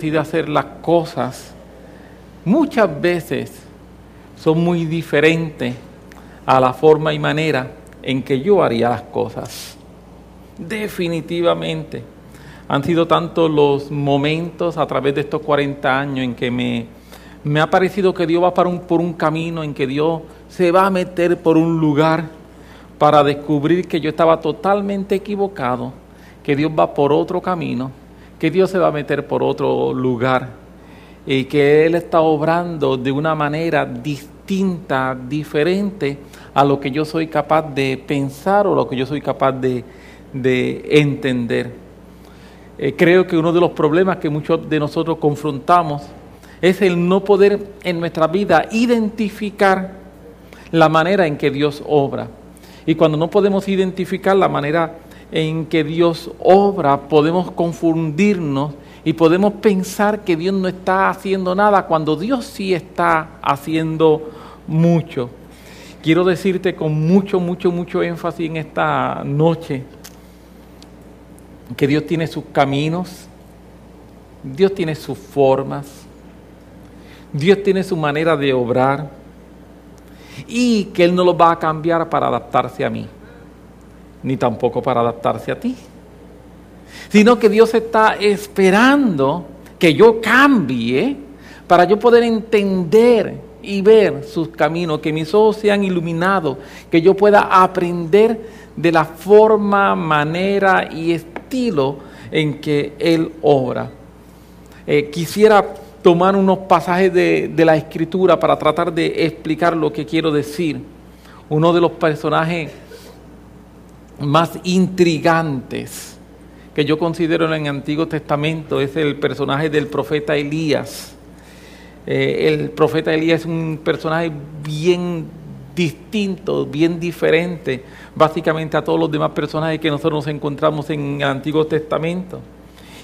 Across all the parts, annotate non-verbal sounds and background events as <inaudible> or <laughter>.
decide hacer las cosas muchas veces son muy diferentes a la forma y manera en que yo haría las cosas. Definitivamente. Han sido tantos los momentos a través de estos 40 años en que me, me ha parecido que Dios va por un, por un camino, en que Dios se va a meter por un lugar para descubrir que yo estaba totalmente equivocado, que Dios va por otro camino que Dios se va a meter por otro lugar y que Él está obrando de una manera distinta, diferente a lo que yo soy capaz de pensar o lo que yo soy capaz de, entender. Eh, creo que uno de los problemas que muchos de nosotros confrontamos es el no poder en nuestra vida identificar la manera en que Dios obra. Y cuando no podemos identificar la manera en que Dios obra, podemos confundirnos y podemos pensar que Dios no está haciendo nada cuando Dios sí está haciendo mucho. Quiero decirte con mucho, mucho, mucho énfasis en esta noche que Dios tiene sus caminos, Dios tiene sus formas, Dios tiene su manera de obrar y que Él no lo va a cambiar para adaptarse a mí ni tampoco para adaptarse a ti, sino que Dios está esperando que yo cambie para yo poder entender y ver sus caminos, que mis ojos sean iluminados, que yo pueda aprender de la forma, manera y estilo en que Él obra. Eh, quisiera tomar unos pasajes de, de la escritura para tratar de explicar lo que quiero decir. Uno de los personajes más intrigantes que yo considero en el Antiguo Testamento es el personaje del profeta Elías. Eh, el profeta Elías es un personaje bien distinto, bien diferente, básicamente a todos los demás personajes que nosotros nos encontramos en el Antiguo Testamento.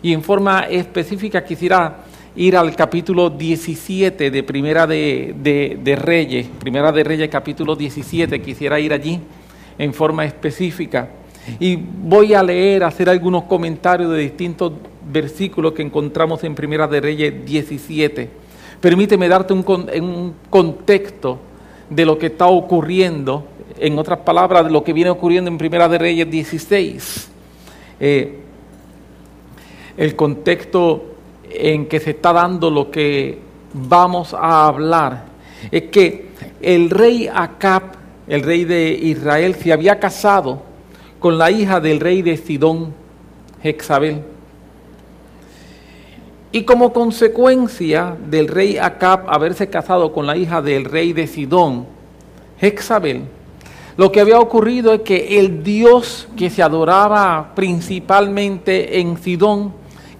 Y en forma específica quisiera ir al capítulo 17 de Primera de, de Reyes, Primera de Reyes capítulo 17, quisiera ir allí en forma específica. Y voy a leer, hacer algunos comentarios de distintos versículos que encontramos en Primera de Reyes 17. Permíteme darte un, un contexto de lo que está ocurriendo, en otras palabras, de lo que viene ocurriendo en Primera de Reyes 16. Eh, el contexto en que se está dando lo que vamos a hablar es que el rey Acab el rey de Israel, se había casado con la hija del rey de Sidón, Jezabel. Y como consecuencia del rey Acab haberse casado con la hija del rey de Sidón, Jezabel, lo que había ocurrido es que el dios que se adoraba principalmente en Sidón,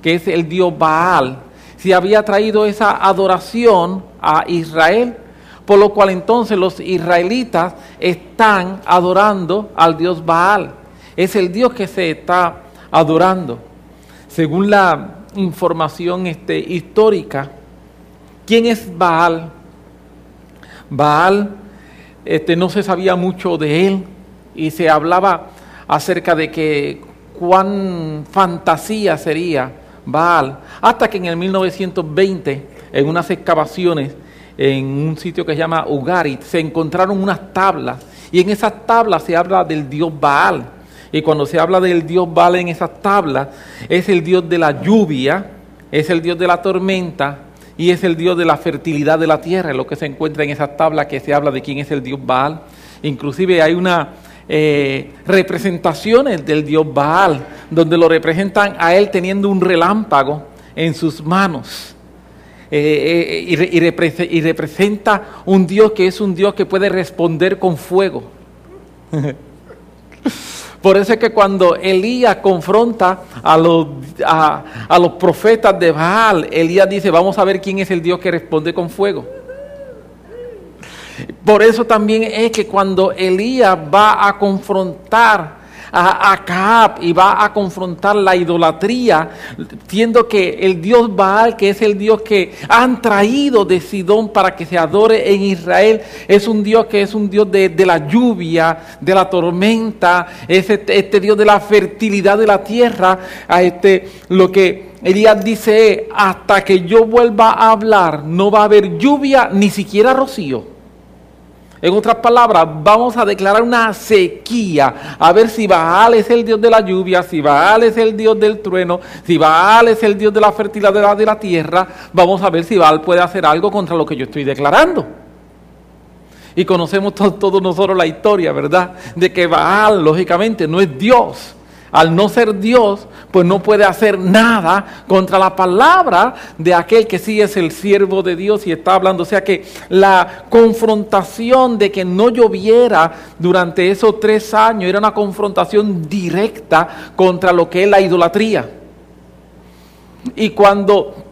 que es el dios Baal, se había traído esa adoración a Israel por lo cual entonces los israelitas están adorando al dios Baal. Es el dios que se está adorando. Según la información este, histórica, ¿quién es Baal? Baal este, no se sabía mucho de él y se hablaba acerca de que cuán fantasía sería Baal, hasta que en el 1920, en unas excavaciones, en un sitio que se llama Ugarit, se encontraron unas tablas y en esas tablas se habla del dios Baal. Y cuando se habla del dios Baal en esas tablas, es el dios de la lluvia, es el dios de la tormenta y es el dios de la fertilidad de la tierra, lo que se encuentra en esas tablas que se habla de quién es el dios Baal. Inclusive hay una eh, representaciones del dios Baal, donde lo representan a él teniendo un relámpago en sus manos. Eh, eh, y, representa un Dios que es un Dios que puede responder con fuego. <laughs> Por eso es que cuando Elías confronta a los, a, los profetas de Baal, Elías dice, vamos a ver quién es el Dios que responde con fuego. Por eso también es que cuando Elías va a confrontar a Acab y va a confrontar la idolatría, siendo que el Dios Baal, que es el Dios que han traído de Sidón para que se adore en Israel, es un Dios que es un Dios de, la lluvia, de la tormenta, es este, este, Dios de la fertilidad de la tierra, a este, lo que Elías dice, hasta que yo vuelva a hablar, no va a haber lluvia, ni siquiera rocío. En otras palabras, vamos a declarar una sequía, a ver si Baal es el Dios de la lluvia, si Baal es el Dios del trueno, si Baal es el Dios de la fertilidad de la, tierra, vamos a ver si Baal puede hacer algo contra lo que yo estoy declarando. Y conocemos todos nosotros la historia, ¿verdad? De que Baal, lógicamente, no es Dios al no ser Dios, pues no puede hacer nada contra la palabra de aquel que sí es el siervo de Dios y está hablando. O sea que la confrontación de que no lloviera durante esos tres años era una confrontación directa contra lo que es la idolatría. Y cuando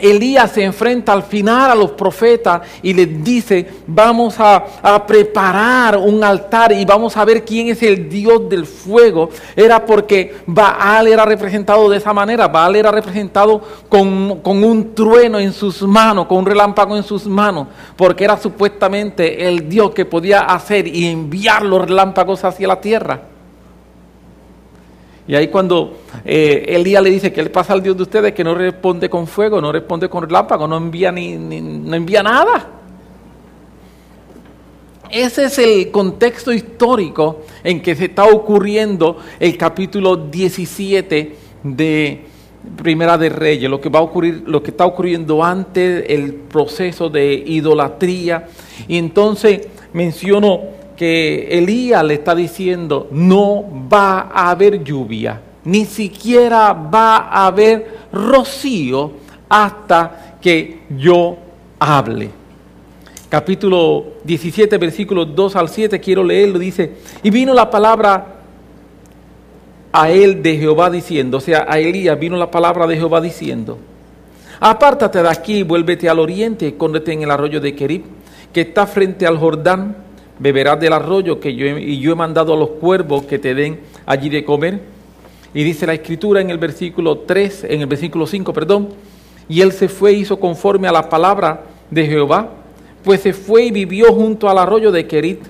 Elías se enfrenta al final a los profetas y les dice, vamos a, preparar un altar y vamos a ver quién es el Dios del fuego. Era porque Baal era representado de esa manera. Baal era representado con, con un trueno en sus manos, con un relámpago en sus manos, porque era supuestamente el Dios que podía hacer y enviar los relámpagos hacia la tierra. Y ahí cuando eh, Elías le dice que le pasa al Dios de ustedes que no responde con fuego, no responde con relámpago, no envía, ni, no envía nada. Ese es el contexto histórico en que se está ocurriendo el capítulo 17 de Primera de Reyes, lo que va a ocurrir, lo que está ocurriendo antes el proceso de idolatría. Y entonces menciono que Elías le está diciendo, no va a haber lluvia, ni siquiera va a haber rocío hasta que yo hable. Capítulo 17, versículos 2 al 7, quiero leerlo, dice, y vino la palabra a él de Jehová diciendo, o sea, a Elías vino la palabra de Jehová diciendo, apártate de aquí, vuélvete al oriente, escóndete en el arroyo de Kerib, que está frente al Jordán, beberás del arroyo que yo he, y yo he mandado a los cuervos que te den allí de comer. Y dice la escritura en el versículo 3, en el versículo 5, perdón, y él se fue e hizo conforme a la palabra de Jehová, pues se fue y vivió junto al arroyo de Kerit,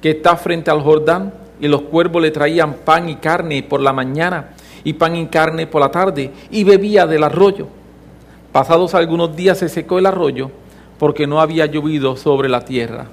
que está frente al Jordán, y los cuervos le traían pan y carne por la mañana, y pan y carne por la tarde, y bebía del arroyo. Pasados algunos días se secó el arroyo, porque no había llovido sobre la tierra.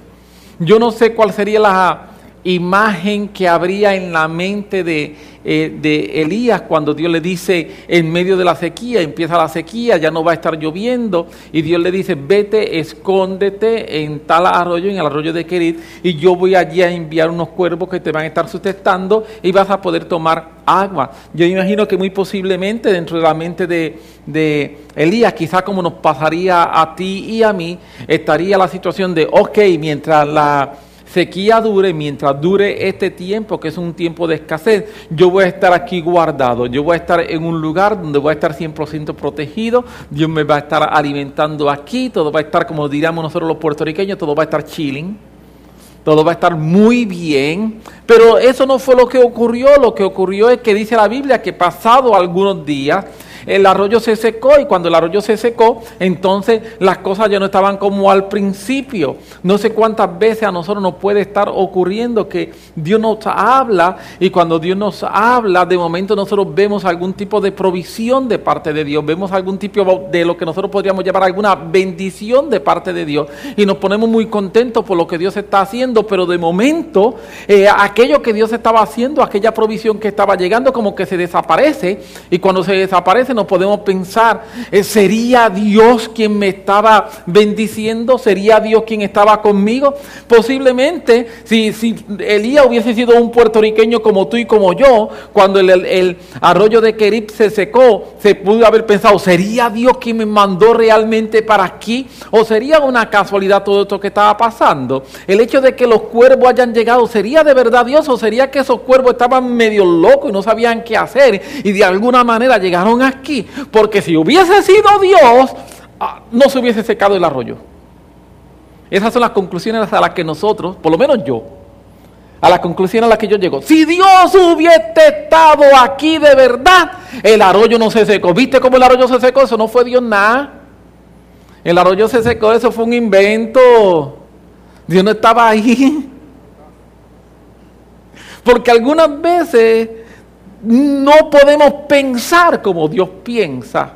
Yo no sé cuál sería la imagen que habría en la mente de, eh, de, Elías cuando Dios le dice en medio de la sequía, empieza la sequía, ya no va a estar lloviendo, y Dios le dice, vete, escóndete en tal arroyo, en el arroyo de Kerit, y yo voy allí a enviar unos cuervos que te van a estar sustentando y vas a poder tomar agua. Yo imagino que muy posiblemente dentro de la mente de, de Elías, quizá como nos pasaría a ti y a mí, estaría la situación de, ok, mientras la sequía dure, mientras dure este tiempo, que es un tiempo de escasez, yo voy a estar aquí guardado, yo voy a estar en un lugar donde voy a estar 100% protegido, Dios me va a estar alimentando aquí, todo va a estar, como diríamos nosotros los puertorriqueños, todo va a estar chilling, todo va a estar muy bien, pero eso no fue lo que ocurrió, lo que ocurrió es que dice la Biblia que pasado algunos días, el arroyo se secó y cuando el arroyo se secó, entonces las cosas ya no estaban como al principio. No sé cuántas veces a nosotros nos puede estar ocurriendo que Dios nos habla y cuando Dios nos habla, de momento nosotros vemos algún tipo de provisión de parte de Dios, vemos algún tipo de lo que nosotros podríamos llamar alguna bendición de parte de Dios y nos ponemos muy contentos por lo que Dios está haciendo, pero de momento eh, aquello que Dios estaba haciendo, aquella provisión que estaba llegando como que se desaparece y cuando se desaparece no podemos pensar, eh, ¿sería Dios quien me estaba bendiciendo? ¿Sería Dios quien estaba conmigo? Posiblemente, si, si Elías hubiese sido un puertorriqueño como tú y como yo, cuando el, arroyo de Kerib se secó, se pudo haber pensado, ¿sería Dios quien me mandó realmente para aquí? ¿O sería una casualidad todo esto que estaba pasando? El hecho de que los cuervos hayan llegado, ¿sería de verdad Dios o sería que esos cuervos estaban medio locos y no sabían qué hacer y de alguna manera llegaron aquí? Aquí, porque si hubiese sido Dios, ah, no se hubiese secado el arroyo. Esas son las conclusiones a las que nosotros, por lo menos yo, a la conclusión a la que yo llego. Si Dios hubiese estado aquí de verdad, el arroyo no se secó. ¿Viste cómo el arroyo se secó? Eso no fue Dios nada. El arroyo se secó, eso fue un invento. Dios no estaba ahí. <laughs> Porque algunas veces no podemos pensar como Dios piensa.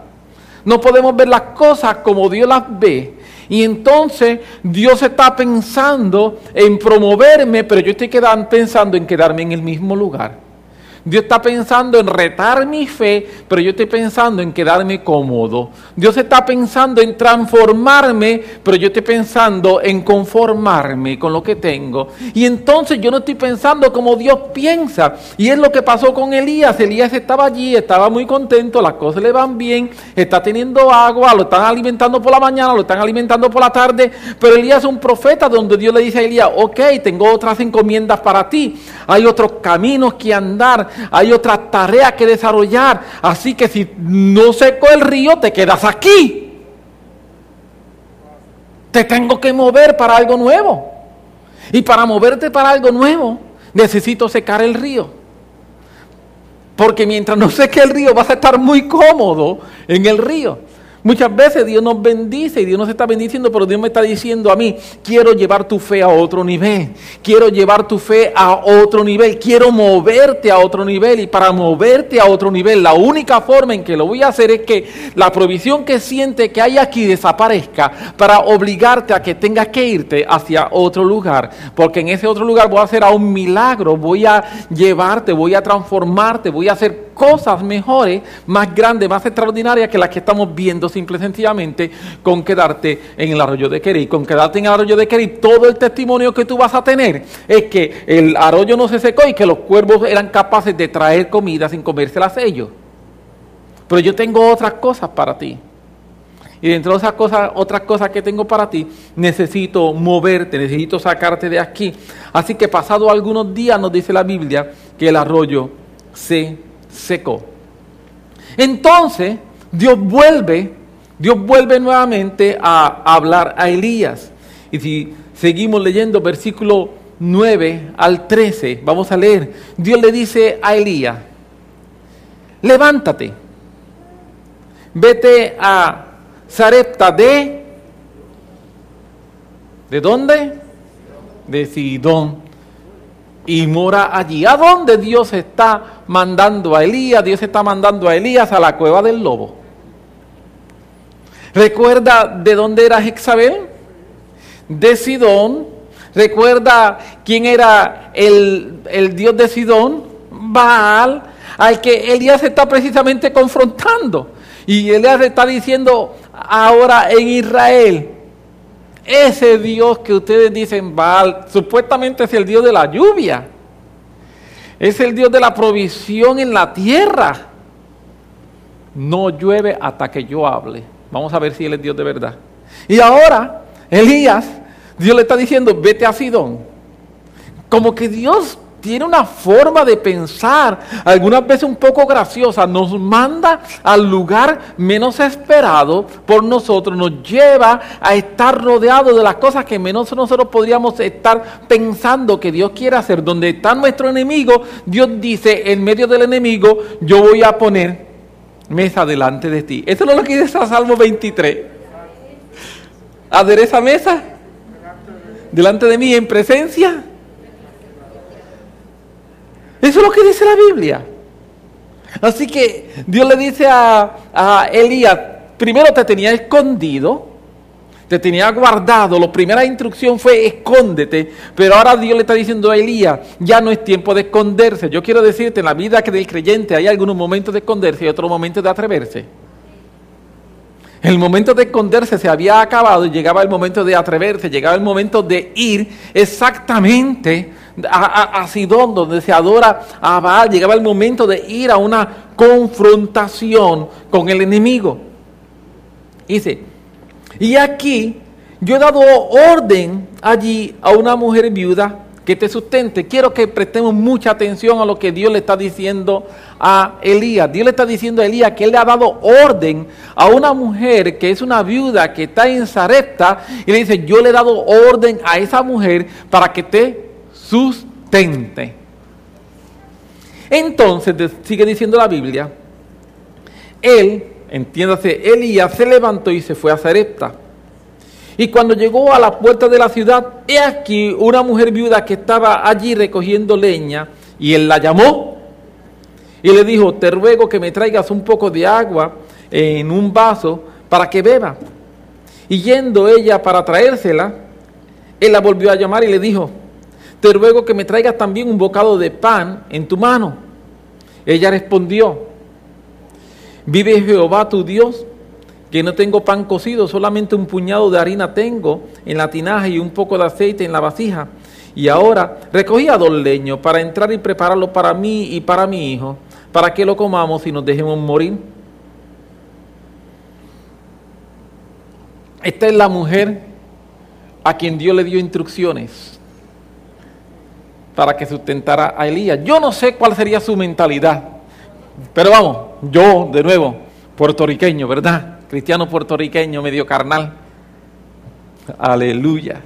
No podemos ver las cosas como Dios las ve. Y entonces Dios está pensando en promoverme, pero yo estoy quedando, pensando en quedarme en el mismo lugar. Dios está pensando en retar mi fe, pero yo estoy pensando en quedarme cómodo. Dios está pensando en transformarme, pero yo estoy pensando en conformarme con lo que tengo. Y entonces yo no estoy pensando como Dios piensa. Y es lo que pasó con Elías. Elías estaba allí, estaba muy contento, las cosas le van bien, está teniendo agua, lo están alimentando por la mañana, lo están alimentando por la tarde. Pero Elías es un profeta donde Dios le dice a Elías, ok, tengo otras encomiendas para ti. Hay otros caminos que andar hay otra tarea que desarrollar. Así que si no seco el río, te quedas aquí. Te tengo que mover para algo nuevo. Y para moverte para algo nuevo, necesito secar el río. Porque mientras no <laughs> seque el río, vas a estar muy cómodo en el río. Muchas veces Dios nos bendice y Dios nos está bendiciendo, pero Dios me está diciendo a mí, quiero llevar tu fe a otro nivel, quiero llevar tu fe a otro nivel, quiero moverte a otro nivel y para moverte a otro nivel, la única forma en que lo voy a hacer es que la provisión que siente que hay aquí desaparezca para obligarte a que tengas que irte hacia otro lugar, porque en ese otro lugar voy a hacer a un milagro, voy a llevarte, voy a transformarte, voy a hacer cosas mejores, más grandes, más extraordinarias que las que estamos viendo simple y sencillamente con quedarte en el arroyo de Querí. Con quedarte en el arroyo de Querí, todo el testimonio que tú vas a tener es que el arroyo no se secó y que los cuervos eran capaces de traer comida sin comérselas ellos. Pero yo tengo otras cosas para ti. Y dentro de esas cosas, otras cosas que tengo para ti, necesito moverte, necesito sacarte de aquí. Así que pasado algunos días nos dice la Biblia que el arroyo se secó. Entonces, Dios vuelve, Dios vuelve nuevamente a hablar a Elías. Y si seguimos leyendo versículo 9 al 13, vamos a leer, Dios le dice a Elías, levántate, vete a Zarepta de... ¿De dónde? De Sidón y mora allí. ¿A dónde Dios está mandando a Elías? Dios está mandando a Elías a la cueva del lobo. ¿Recuerda de dónde era Jezabel? De Sidón. ¿Recuerda quién era el, el Dios de Sidón? Baal, al que Elías está precisamente confrontando. Y Elías está diciendo ahora en Israel, ese Dios que ustedes dicen Baal, supuestamente es el Dios de la lluvia. Es el Dios de la provisión en la tierra. No llueve hasta que yo hable. Vamos a ver si Él es Dios de verdad. Y ahora, Elías, Dios le está diciendo, vete a Sidón. Como que Dios tiene una forma de pensar, algunas veces un poco graciosa, nos manda al lugar menos esperado por nosotros, nos lleva a estar rodeado de las cosas que menos nosotros podríamos estar pensando que Dios quiere hacer. Donde está nuestro enemigo, Dios dice, en medio del enemigo, yo voy a poner mesa delante de ti. Eso es lo que dice Salmo 23. Adereza mesa delante de mí en presencia eso es lo que dice la Biblia. Así que Dios le dice a, Elías, primero te tenía escondido, te tenía guardado, la primera instrucción fue escóndete, pero ahora Dios le está diciendo a Elías, ya no es tiempo de esconderse. Yo quiero decirte, en la vida del creyente hay algunos momentos de esconderse y otros momentos de atreverse. El momento de esconderse se había acabado y llegaba el momento de atreverse, llegaba el momento de ir exactamente a, Sidón, donde se adora a Baal. Llegaba el momento de ir a una confrontación con el enemigo. Dice, y aquí yo he dado orden allí a una mujer viuda que te sustente. Quiero que prestemos mucha atención a lo que Dios le está diciendo a Elías. Dios le está diciendo a Elías que él le ha dado orden a una mujer que es una viuda que está en Zarepta y le dice, yo le he dado orden a esa mujer para que te sustente. Entonces, sigue diciendo la Biblia, él, entiéndase, Elías se levantó y se fue a Zarepta. Y cuando llegó a la puerta de la ciudad, he aquí una mujer viuda que estaba allí recogiendo leña, y él la llamó y le dijo, te ruego que me traigas un poco de agua en un vaso para que beba. Y yendo ella para traérsela, él la volvió a llamar y le dijo, te ruego que me traigas también un bocado de pan en tu mano. Ella respondió, vive Jehová tu Dios, que no tengo pan cocido, solamente un puñado de harina tengo en la tinaja y un poco de aceite en la vasija. Y ahora recogía dos leños para entrar y prepararlo para mí y para mi hijo, para que lo comamos y nos dejemos morir. Esta es la mujer a quien Dios le dio instrucciones para que sustentara a Elías. Yo no sé cuál sería su mentalidad, pero vamos, yo de nuevo, puertorriqueño, ¿verdad? Cristiano puertorriqueño, medio carnal. Aleluya.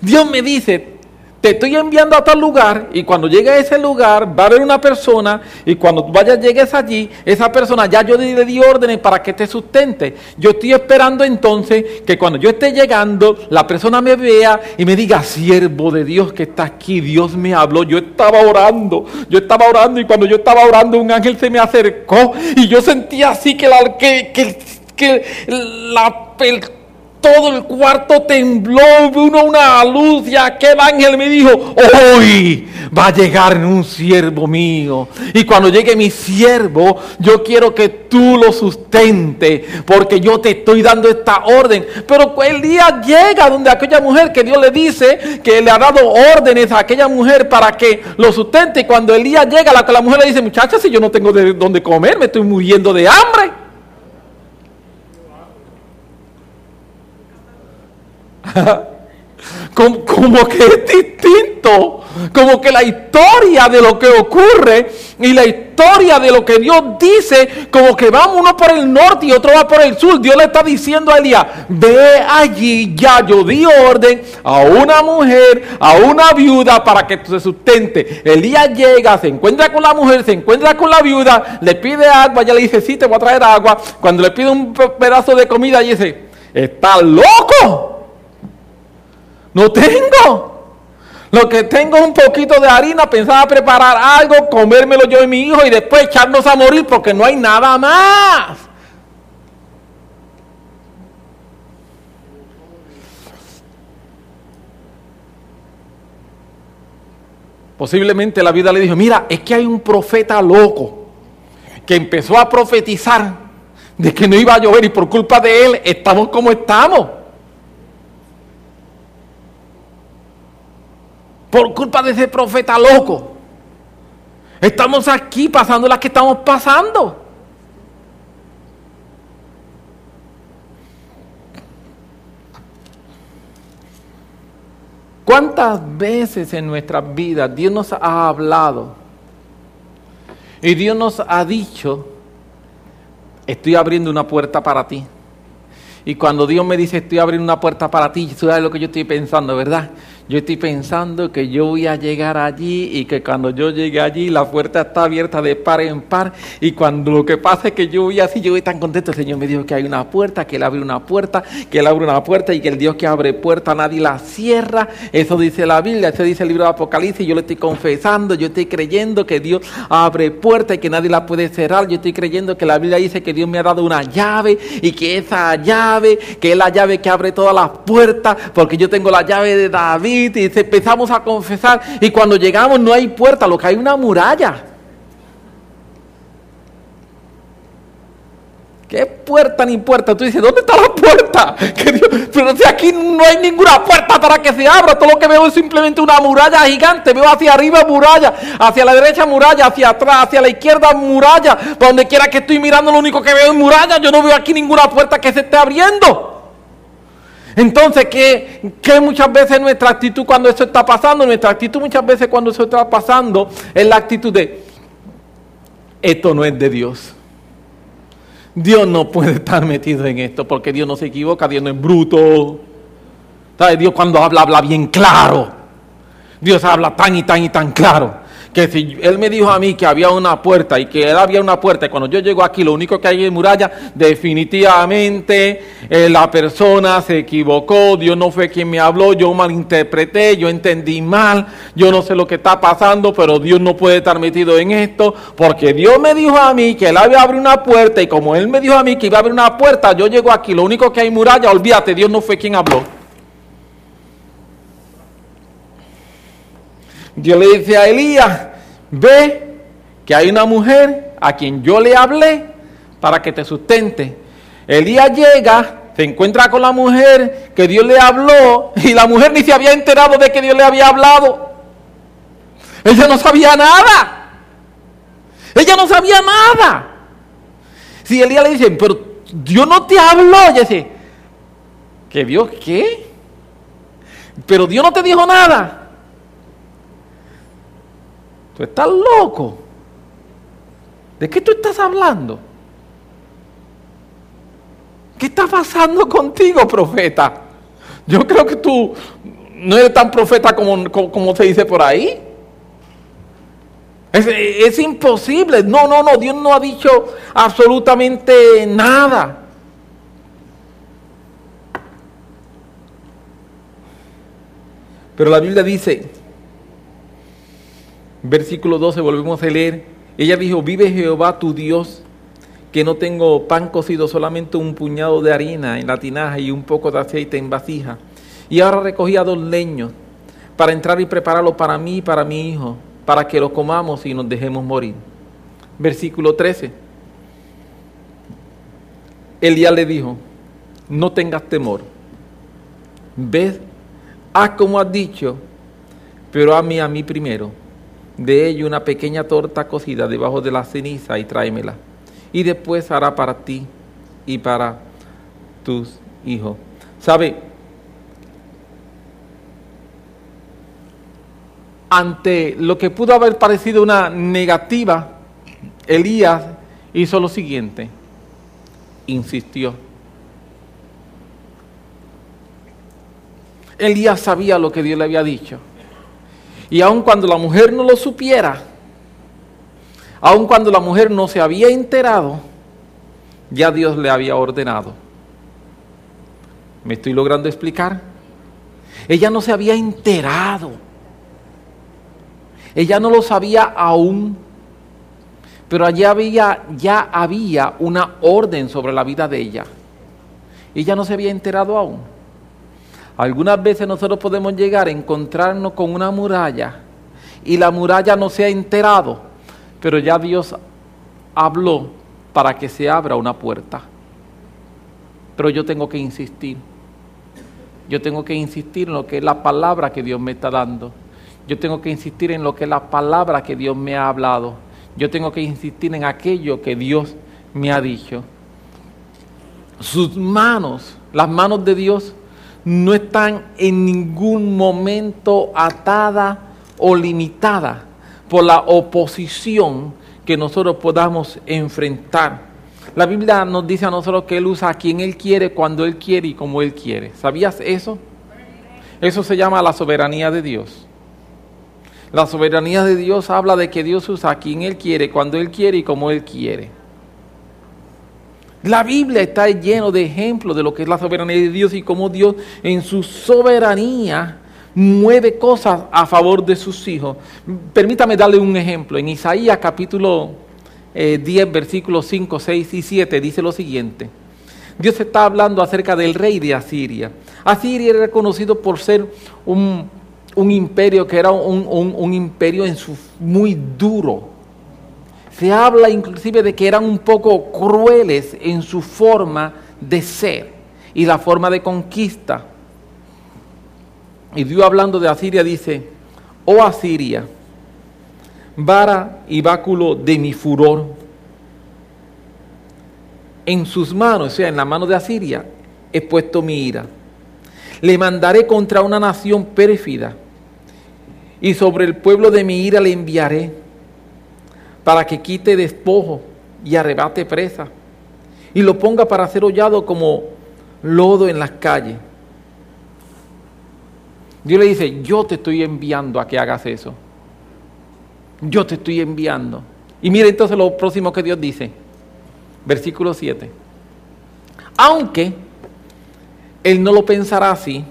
Dios me dice, te estoy enviando a tal lugar y cuando llegue a ese lugar va a haber una persona y cuando vayas, llegues allí, esa persona ya yo le di órdenes para que te sustente. Yo estoy esperando entonces que cuando yo esté llegando, la persona me vea y me diga, siervo de Dios que está aquí, Dios me habló, yo estaba orando, yo estaba orando y cuando yo estaba orando un ángel se me acercó y yo sentía así que la, que, que, que la, todo el cuarto tembló, vino una luz y aquel ángel me dijo, hoy va a llegar un siervo mío. Y cuando llegue mi siervo, yo quiero que tú lo sustente, porque yo te estoy dando esta orden. Pero el día llega donde aquella mujer que Dios le dice que le ha dado órdenes a aquella mujer para que lo sustente. Y cuando el día llega, la, la mujer le dice, muchacha, si yo no tengo de dónde comer, me estoy muriendo de hambre. <laughs> como, que es distinto, como que la historia de lo que ocurre y la historia de lo que Dios dice, como que vamos uno por el norte y otro va por el sur. Dios le está diciendo a Elías, ve allí, ya yo di orden a una mujer, a una viuda para que se sustente. Elías llega, se encuentra con la mujer, se encuentra con la viuda, le pide agua, ella le dice, sí, te voy a traer agua. Cuando le pide un pedazo de comida, dice, está loco. No tengo. Lo que tengo es un poquito de harina, pensaba preparar algo, comérmelo yo y mi hijo y después echarnos a morir porque no hay nada más. Posiblemente la vida le dijo, mira, es que hay un profeta loco que empezó a profetizar de que no iba a llover y por culpa de él estamos como estamos. Por culpa de ese profeta loco. Estamos aquí pasando las que estamos pasando. ¿Cuántas veces en nuestras vidas Dios nos ha hablado y Dios nos ha dicho, estoy abriendo una puerta para ti? Y cuando Dios me dice, estoy abriendo una puerta para ti, sabes lo que yo estoy pensando, ¿verdad? Yo estoy pensando que yo voy a llegar allí y que cuando yo llegue allí la puerta está abierta de par en par y cuando lo que pasa es que yo voy así, yo voy tan contento, el Señor me dijo que hay una puerta, que Él abre una puerta, que Él abre una puerta y que el Dios que abre puerta nadie la cierra. Eso dice la Biblia, eso dice el libro de Apocalipsis, yo le estoy confesando, yo estoy creyendo que Dios abre puerta y que nadie la puede cerrar. Yo estoy creyendo que la Biblia dice que Dios me ha dado una llave y que esa llave, que es la llave que abre todas las puertas, porque yo tengo la llave de David y empezamos a confesar y cuando llegamos no hay puerta, lo que hay una muralla. ¿Qué puerta ni puerta? Tú dices, ¿dónde está la puerta? <laughs> pero si aquí no hay ninguna puerta para que se abra, todo lo que veo es simplemente una muralla gigante. Veo hacia arriba muralla, hacia la derecha muralla, hacia atrás, hacia la izquierda muralla. Para donde quiera que estoy mirando, lo único que veo es muralla. Yo no veo aquí ninguna puerta que se esté abriendo. Entonces, ¿qué, muchas veces nuestra actitud cuando eso está pasando? Nuestra actitud muchas veces cuando eso está pasando es la actitud de, esto no es de Dios. Dios no puede estar metido en esto porque Dios no se equivoca, Dios no es bruto. ¿Sabe? Dios cuando habla, habla bien claro. Dios habla tan y tan y tan claro que si él me dijo a mí que había una puerta y que él había una puerta y cuando yo llego aquí lo único que hay es muralla, definitivamente eh, la persona se equivocó, Dios no fue quien me habló, yo malinterpreté, yo entendí mal, yo no sé lo que está pasando, pero Dios no puede estar metido en esto porque Dios me dijo a mí que él había abrir una puerta y como él me dijo a mí que iba a abrir una puerta, yo llego aquí, lo único que hay muralla, olvídate, Dios no fue quien habló. Dios le dice a Elías, ve que hay una mujer a quien yo le hablé para que te sustente. Elías llega, se encuentra con la mujer que Dios le habló y la mujer ni se había enterado de que Dios le había hablado. Ella no sabía nada. Ella no sabía nada. Si Elías le dice, pero Dios no te habló, ella dice, ¿que Dios qué? Pero Dios no te dijo nada. Tú estás loco. ¿De qué tú estás hablando? ¿Qué está pasando contigo, profeta? Yo creo que tú no eres tan profeta como, como, se dice por ahí. Es, imposible. No, no, no. Dios no ha dicho absolutamente nada. Pero la Biblia dice, Versículo 12, volvemos a leer. Ella dijo, vive Jehová tu Dios, que no tengo pan cocido, solamente un puñado de harina en la tinaja y un poco de aceite en vasija. Y ahora recogía dos leños para entrar y prepararlo para mí y para mi hijo, para que lo comamos y nos dejemos morir. Versículo 13. Elías le dijo, no tengas temor. Ves, haz como has dicho, pero a mí, a mí primero de ello una pequeña torta cocida debajo de la ceniza y tráemela. Y después hará para ti y para tus hijos. ¿Sabe? Ante lo que pudo haber parecido una negativa, Elías hizo lo siguiente, insistió. Elías sabía lo que Dios le había dicho. Y aun cuando la mujer no lo supiera, aun cuando la mujer no se había enterado, ya Dios le había ordenado. ¿Me estoy logrando explicar? Ella no se había enterado. Ella no lo sabía aún. Pero allá había, ya había una orden sobre la vida de ella. Ella no se había enterado aún. Algunas veces nosotros podemos llegar a encontrarnos con una muralla y la muralla no se ha enterado, pero ya Dios habló para que se abra una puerta. Pero yo tengo que insistir. Yo tengo que insistir en lo que es la palabra que Dios me está dando. Yo tengo que insistir en lo que es la palabra que Dios me ha hablado. Yo tengo que insistir en aquello que Dios me ha dicho. Sus manos, las manos de Dios, no están en ningún momento atadas o limitadas por la oposición que nosotros podamos enfrentar. La Biblia nos dice a nosotros que Él usa a quien Él quiere, cuando Él quiere y como Él quiere. ¿Sabías eso? Eso se llama la soberanía de Dios. La soberanía de Dios habla de que Dios usa a quien Él quiere, cuando Él quiere y como Él quiere. La Biblia está lleno de ejemplos de lo que es la soberanía de Dios y cómo Dios en su soberanía mueve cosas a favor de sus hijos. Permítame darle un ejemplo. En Isaías capítulo 10, eh, versículos 5, 6 y 7 dice lo siguiente. Dios está hablando acerca del rey de Asiria. Asiria era reconocido por ser un, imperio que era un, un imperio en su, muy duro, se habla inclusive de que eran un poco crueles en su forma de ser y la forma de conquista. Y Dios hablando de Asiria dice, oh Asiria, vara y báculo de mi furor, en sus manos, o sea, en la mano de Asiria, he puesto mi ira. Le mandaré contra una nación pérfida, y sobre el pueblo de mi ira le enviaré para que quite despojo y arrebate presa, y lo ponga para ser hollado como lodo en las calles. Dios le dice, yo te estoy enviando a que hagas eso. Yo te estoy enviando. Y mire entonces lo próximo que Dios dice. Versículo 7. Aunque él no lo pensará así,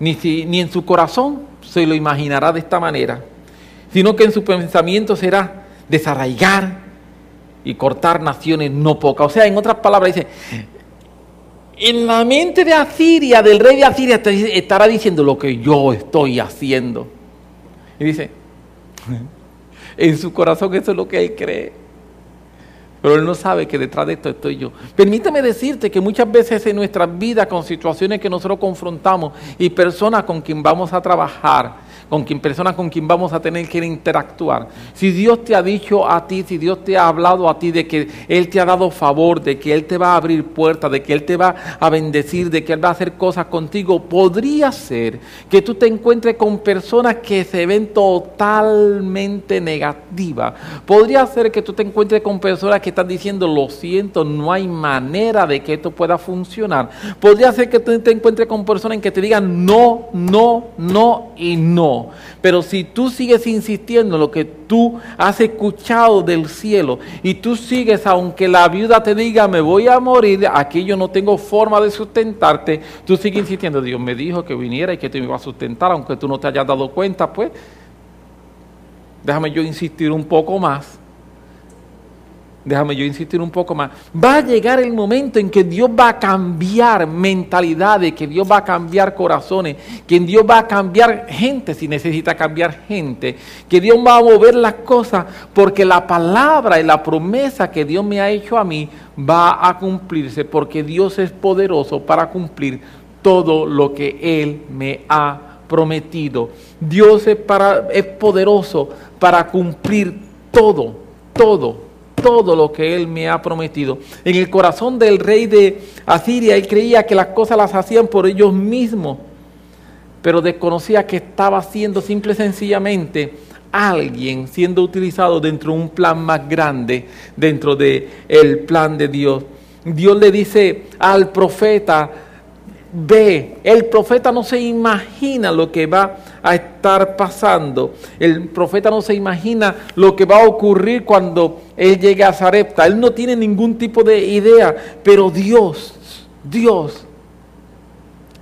ni, ni en su corazón se lo imaginará de esta manera, sino que en su pensamiento será desarraigar y cortar naciones no pocas. O sea, en otras palabras dice, en la mente de Asiria, del rey de Asiria, estará diciendo lo que yo estoy haciendo. Y dice, <laughs> en su corazón eso es lo que él cree. Pero él no sabe que detrás de esto estoy yo. Permítame decirte que muchas veces en nuestras vidas, con situaciones que nosotros confrontamos y personas con quien vamos a trabajar, con quien personas con quien vamos a tener que interactuar. Si Dios te ha dicho a ti, si Dios te ha hablado a ti de que Él te ha dado favor, de que Él te va a abrir puertas, de que Él te va a bendecir, de que Él va a hacer cosas contigo, podría ser que tú te encuentres con personas que se ven totalmente negativas. Podría ser que tú te encuentres con personas que están diciendo, lo siento, no hay manera de que esto pueda funcionar. Podría ser que tú te encuentres con personas que te digan no, no, no y no. Pero si tú sigues insistiendo en lo que tú has escuchado del cielo y tú sigues, aunque la viuda te diga, me voy a morir, aquí yo no tengo forma de sustentarte, tú sigues insistiendo, Dios me dijo que viniera y que te iba a sustentar, aunque tú no te hayas dado cuenta, pues déjame yo insistir un poco más déjame yo insistir un poco más, va a llegar el momento en que Dios va a cambiar mentalidades, que Dios va a cambiar corazones, que Dios va a cambiar gente si necesita cambiar gente, que Dios va a mover las cosas porque la palabra y la promesa que Dios me ha hecho a mí va a cumplirse porque Dios es poderoso para cumplir todo lo que Él me ha prometido. Dios es, para, es poderoso para cumplir todo, todo todo lo que él me ha prometido. En el corazón del rey de Asiria, él creía que las cosas las hacían por ellos mismos, pero desconocía que estaba siendo simple y sencillamente alguien siendo utilizado dentro de un plan más grande, dentro del el plan de Dios. Dios le dice al profeta, ve, el profeta no se imagina lo que va a estar pasando. El profeta no se imagina lo que va a ocurrir cuando él llegue a Zarepta. Él no tiene ningún tipo de idea, pero Dios, Dios,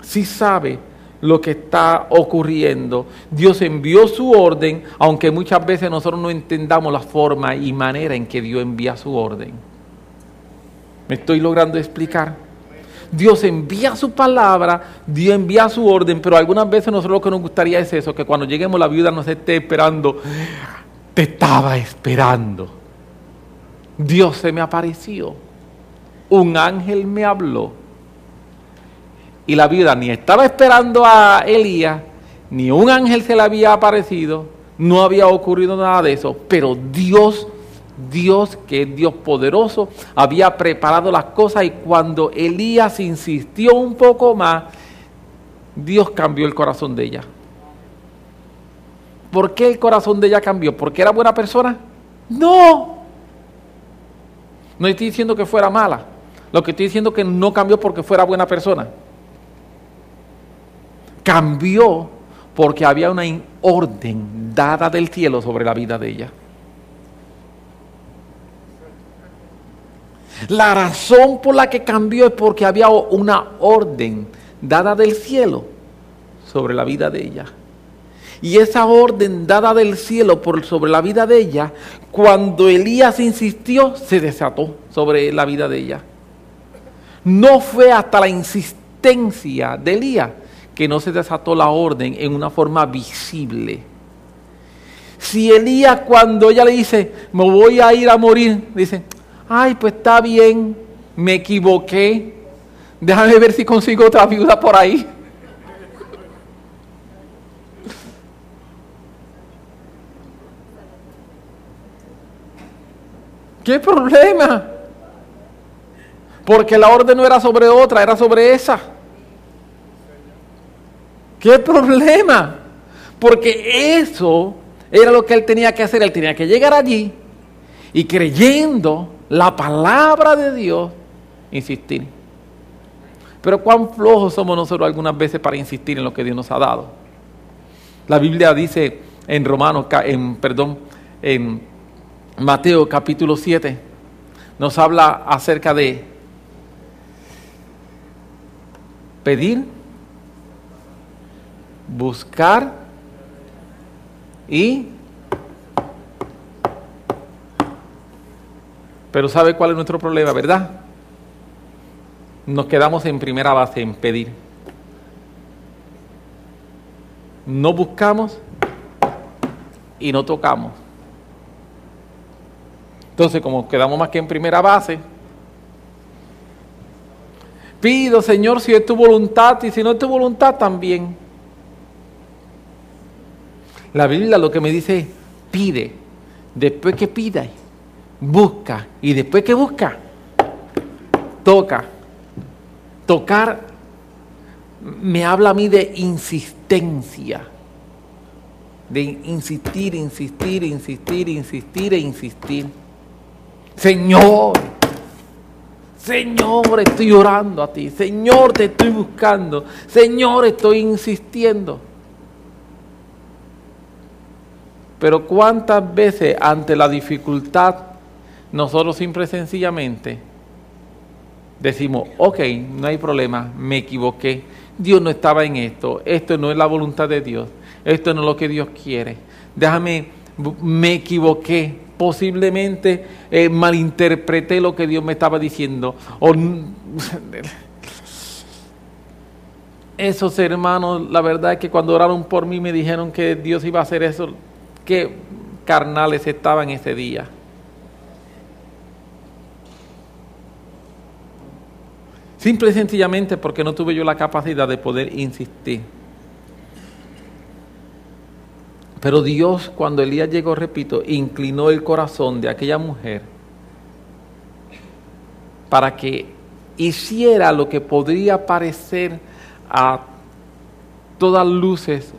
sí sabe lo que está ocurriendo. Dios envió su orden, aunque muchas veces nosotros no entendamos la forma y manera en que Dios envía su orden. ¿Me estoy logrando explicar? Dios envía su palabra, Dios envía su orden, pero algunas veces nosotros lo que nos gustaría es eso, que cuando lleguemos la viuda nos esté esperando. Te estaba esperando. Dios se me apareció. Un ángel me habló. Y la viuda ni estaba esperando a Elías, ni un ángel se le había aparecido, no había ocurrido nada de eso, pero Dios Dios, que es Dios poderoso, había preparado las cosas y cuando Elías insistió un poco más, Dios cambió el corazón de ella. ¿Por qué el corazón de ella cambió? ¿Porque era buena persona? No. No estoy diciendo que fuera mala. Lo que estoy diciendo es que no cambió porque fuera buena persona. Cambió porque había una orden dada del cielo sobre la vida de ella. La razón por la que cambió es porque había una orden dada del cielo sobre la vida de ella. Y esa orden dada del cielo sobre la vida de ella, cuando Elías insistió, se desató sobre la vida de ella. No fue hasta la insistencia de Elías que no se desató la orden en una forma visible. Si Elías cuando ella le dice, me voy a ir a morir, dice, ay, pues está bien, me equivoqué, déjame ver si consigo otra viuda por ahí. ¿Qué problema? Porque la orden no era sobre otra, era sobre esa. ¿Qué problema? Porque eso era lo que él tenía que hacer. Él tenía que llegar allí y creyendo la palabra de Dios, insistir. Pero cuán flojos somos nosotros algunas veces para insistir en lo que Dios nos ha dado. La Biblia dice en Romanos, en, perdón, en Mateo capítulo 7, nos habla acerca de pedir, buscar y... Pero ¿sabe cuál es nuestro problema, verdad? Nos quedamos en primera base, en pedir. No buscamos y no tocamos. Entonces, como quedamos más que en primera base, pido, Señor, si es tu voluntad y si no es tu voluntad también. La Biblia lo que me dice, pide. Después que pida, busca. Y después que busca, toca. Tocar me habla a mí de insistencia. De insistir, insistir, insistir, insistir e insistir. Señor, Señor, estoy orando a ti. Señor, te estoy buscando. Señor, estoy insistiendo. Pero cuántas veces ante la dificultad nosotros simple y sencillamente decimos, ok, no hay problema, me equivoqué, Dios no estaba en esto, esto no es la voluntad de Dios, esto no es lo que Dios quiere, déjame, me equivoqué, posiblemente eh, malinterpreté lo que Dios me estaba diciendo. O, <laughs> esos hermanos, la verdad es que cuando oraron por mí me dijeron que Dios iba a hacer eso, qué carnales estaban ese día. Simple y sencillamente porque no tuve yo la capacidad de poder insistir. Pero Dios, cuando Elías llegó, repito, inclinó el corazón de aquella mujer para que hiciera lo que podría parecer a todas luces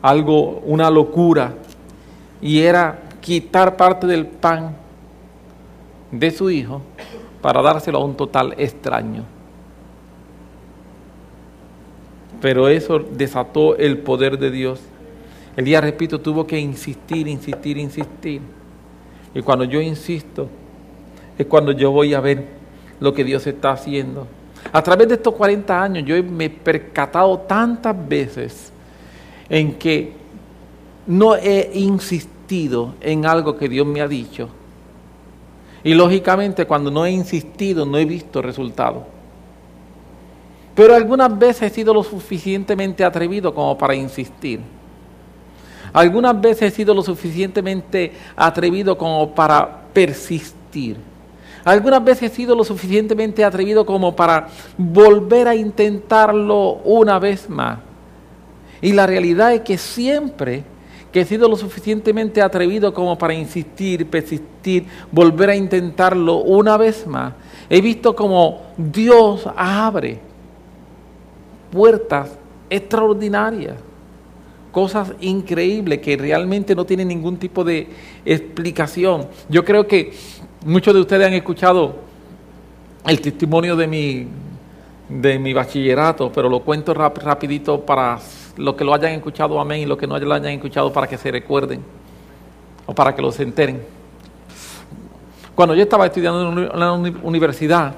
algo, una locura, y era quitar parte del pan de su hijo para dárselo a un total extraño. Pero eso desató el poder de Dios. El día, repito, tuvo que insistir, insistir, insistir. Y cuando yo insisto, es cuando yo voy a ver lo que Dios está haciendo. A través de estos 40 años yo me he percatado tantas veces en que no he insistido en algo que Dios me ha dicho. Y lógicamente cuando no he insistido no he visto resultado. Pero algunas veces he sido lo suficientemente atrevido como para insistir. Algunas veces he sido lo suficientemente atrevido como para persistir. Algunas veces he sido lo suficientemente atrevido como para volver a intentarlo una vez más. Y la realidad es que siempre que he sido lo suficientemente atrevido como para insistir, persistir, volver a intentarlo una vez más. He visto como Dios abre puertas extraordinarias, cosas increíbles que realmente no tienen ningún tipo de explicación. Yo creo que muchos de ustedes han escuchado el testimonio de mi, de mi bachillerato, pero lo cuento rapidito para los que lo hayan escuchado, amén, y los que no lo hayan escuchado para que se recuerden o para que los enteren. Cuando yo estaba estudiando en la universidad,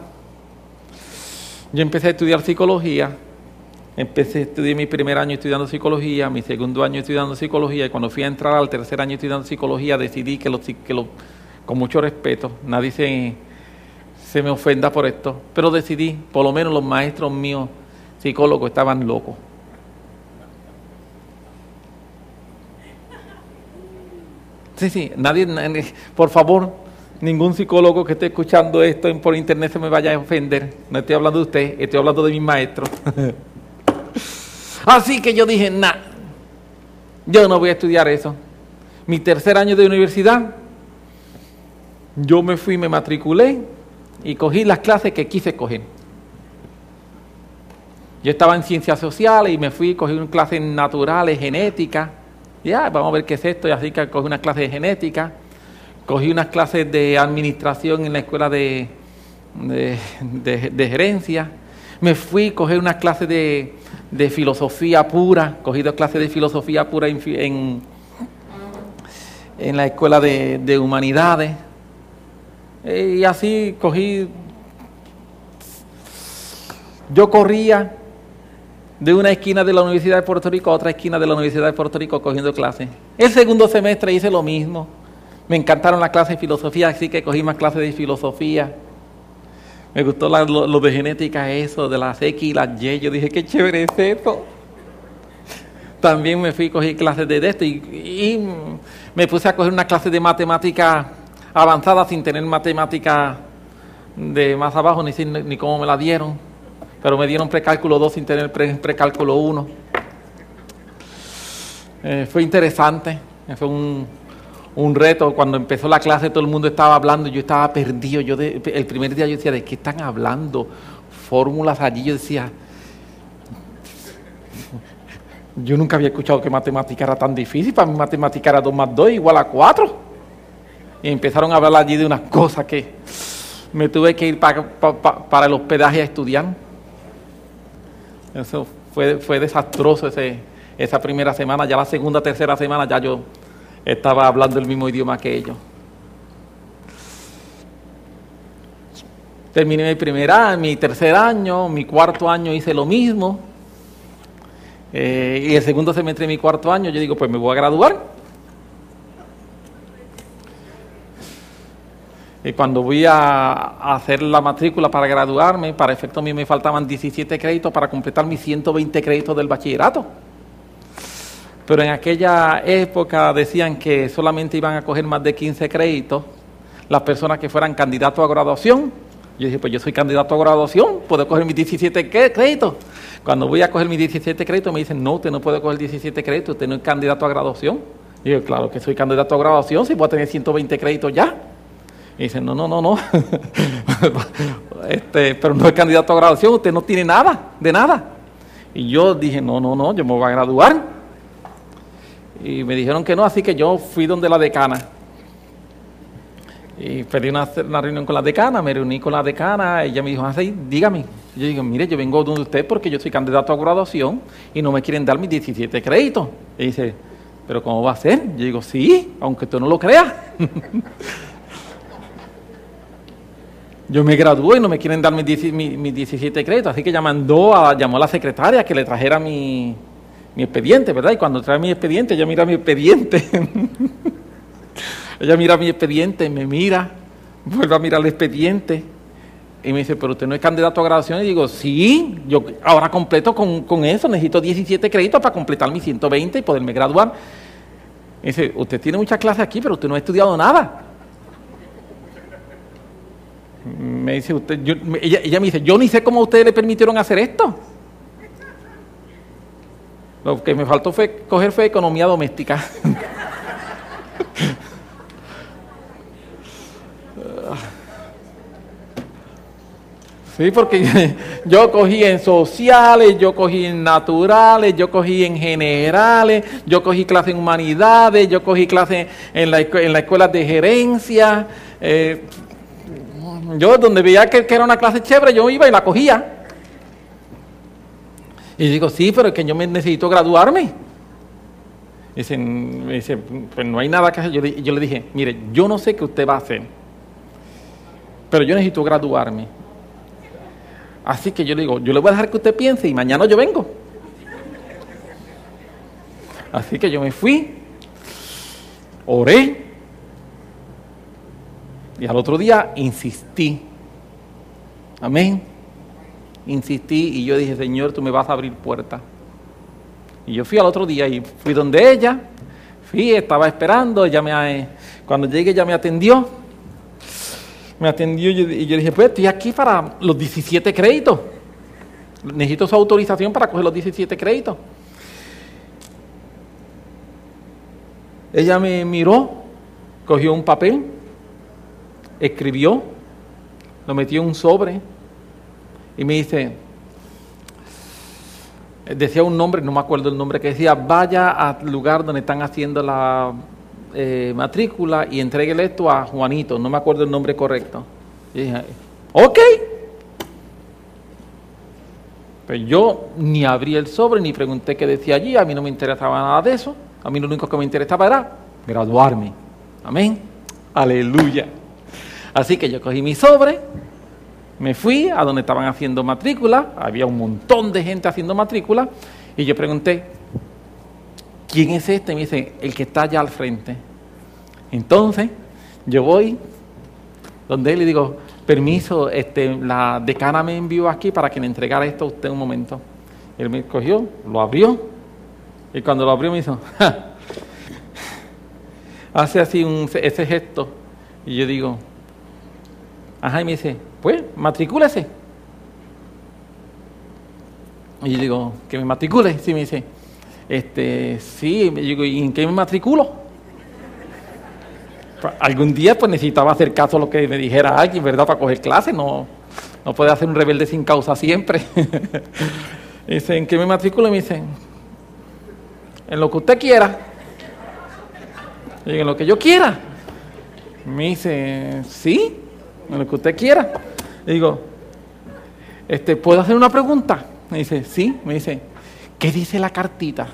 yo empecé a estudiar psicología, empecé a estudiar mi primer año estudiando psicología, mi segundo año estudiando psicología, y cuando fui a entrar al tercer año estudiando psicología, decidí que, lo, que lo, con mucho respeto, nadie se, se me ofenda por esto, pero decidí, por lo menos los maestros míos psicólogos estaban locos. Sí, sí, nadie, por favor, ningún psicólogo que esté escuchando esto por internet se me vaya a ofender. No estoy hablando de usted, estoy hablando de mi maestro. <laughs> Así que yo dije, nah, yo no voy a estudiar eso. Mi tercer año de universidad, yo me fui, me matriculé y cogí las clases que quise coger. Yo estaba en ciencias sociales y me fui, cogí clases naturales, genética ya, vamos a ver qué es esto. Y así que cogí una clase de genética, cogí unas clases de administración en la escuela de, de, gerencia. Me fui a coger una clase de, de filosofía pura, cogí dos clases de filosofía pura en, en, en la escuela de, de humanidades. Y así cogí, yo corría de una esquina de la Universidad de Puerto Rico a otra esquina de la Universidad de Puerto Rico cogiendo clases. El segundo semestre hice lo mismo. Me encantaron las clases de filosofía, así que cogí más clases de filosofía. Me gustó lo, de genética, eso, de las X y las Y. Yo dije, qué chévere es esto. También me fui a coger clases de esto y, me puse a coger una clase de matemática avanzada sin tener matemática de más abajo, ni, ni cómo me la dieron. Pero me dieron precálculo 2 sin tener precálculo 1. Eh, fue interesante, fue un, un reto. Cuando empezó la clase todo el mundo estaba hablando, yo estaba perdido. Yo el primer día yo decía, ¿de qué están hablando? Fórmulas allí, yo decía, yo nunca había escuchado que matemática era tan difícil, para mí matemática era 2 más 2 igual a 4. Y empezaron a hablar allí de unas cosas que me tuve que ir para, para, el hospedaje a estudiar. Eso fue, fue desastroso esa primera semana, ya la segunda, tercera semana ya yo estaba hablando el mismo idioma que ellos. Terminé mi primer año, mi tercer año, mi cuarto año hice lo mismo. Eh, y el segundo semestre de mi cuarto año yo digo, pues me voy a graduar. Y cuando voy a, hacer la matrícula para graduarme, para efecto a mí me faltaban 17 créditos para completar mis 120 créditos del bachillerato pero en aquella época decían que solamente iban a coger más de 15 créditos las personas que fueran candidatos a graduación. Yo dije, pues yo soy candidato a graduación, puedo coger mis 17 créditos. Cuando voy a coger mis 17 créditos me dicen, no, usted no puede coger 17 créditos, usted no es candidato a graduación. Y yo, claro que soy candidato a graduación, si puedo tener 120 créditos ya. Y dicen, no, no, no, no. <laughs> este, pero no es candidato a graduación, usted no tiene nada, de nada. Y yo dije, no, no, no, yo me voy a graduar. Y me dijeron que no, así que yo fui donde la decana. Y pedí una, reunión con la decana, me reuní con la decana, ella me dijo, ah, dígame. Yo digo, mire, yo vengo donde usted porque yo soy candidato a graduación y no me quieren dar mis 17 créditos. Y dice, ¿pero cómo va a ser? Yo digo, sí, aunque tú no lo creas. <laughs> yo me gradué y no me quieren dar mis, 17 créditos, así que ella mandó a, llamó a la secretaria que le trajera mi, mi expediente, ¿verdad? Y cuando trae mi expediente, ella mira mi expediente. <laughs> ella mira mi expediente, me mira, vuelve a mirar el expediente y me dice, pero usted no es candidato a graduación. Y digo, sí, yo ahora completo con, eso, necesito 17 créditos para completar mis 120 y poderme graduar. Y dice, usted tiene muchas clases aquí, pero usted no ha estudiado nada. Me dice usted, ella, ella me dice, yo ni sé cómo ustedes le permitieron hacer esto. Lo que me faltó fue coger fue economía doméstica. <laughs> Sí, porque <laughs> yo cogí en sociales, yo cogí en naturales, yo cogí en generales, yo cogí clase en humanidades, yo cogí clase en la, en la escuela de gerencia. Eh, yo donde veía que, que, era una clase chévere, yo iba y la cogía. Y digo, sí, pero es que yo necesito graduarme. Y me dice, pues no hay nada que hacer. Yo, yo le dije, mire, yo no sé qué usted va a hacer, pero yo necesito graduarme. Así que yo le digo, yo le voy a dejar que usted piense y mañana yo vengo. Así que yo me fui, oré y al otro día insistí. Amén insistí y yo dije, Señor, tú me vas a abrir puertas. Y yo fui al otro día y fui donde ella, fui, estaba esperando, ella me, cuando llegué ella me atendió, me atendió y yo dije, pues estoy aquí para los 17 créditos, necesito su autorización para coger los 17 créditos. Ella me miró, cogió un papel, escribió, lo metió en un sobre, y me dice, decía un nombre, no me acuerdo el nombre, que decía, vaya al lugar donde están haciendo la eh, matrícula y entreguele esto a Juanito, no me acuerdo el nombre correcto. Y dije, ok. Pues yo ni abrí el sobre ni pregunté qué decía allí, a mí no me interesaba nada de eso, a mí lo único que me interesaba era graduarme. Amén. Aleluya. Así que yo cogí mi sobre, me fui a donde estaban haciendo matrícula, había un montón de gente haciendo matrícula, y yo pregunté, ¿quién es este? me dice, el que está allá al frente. Entonces, yo voy donde él le digo, permiso, este, la decana me envió aquí para que le entregara esto a usted un momento. Él me cogió, lo abrió, y cuando lo abrió me hizo, <laughs> hace así un, ese gesto, y yo digo, ajá, y me dice, pues, matricúlese. Y yo digo, que me matricule, sí, me dice, este, sí, me digo, ¿y en qué me matriculo? algún día pues necesitaba hacer caso a lo que me dijera alguien, ¿verdad? Para coger clase, no, no puede hacer un rebelde sin causa siempre. <laughs> dice, ¿en qué me matriculo? Y me dicen, en lo que usted quiera. Y en lo que yo quiera. Me dice, sí, en lo que usted quiera. Y digo, este, ¿puedo hacer una pregunta? Me dice, sí. Me dice, ¿qué dice la cartita?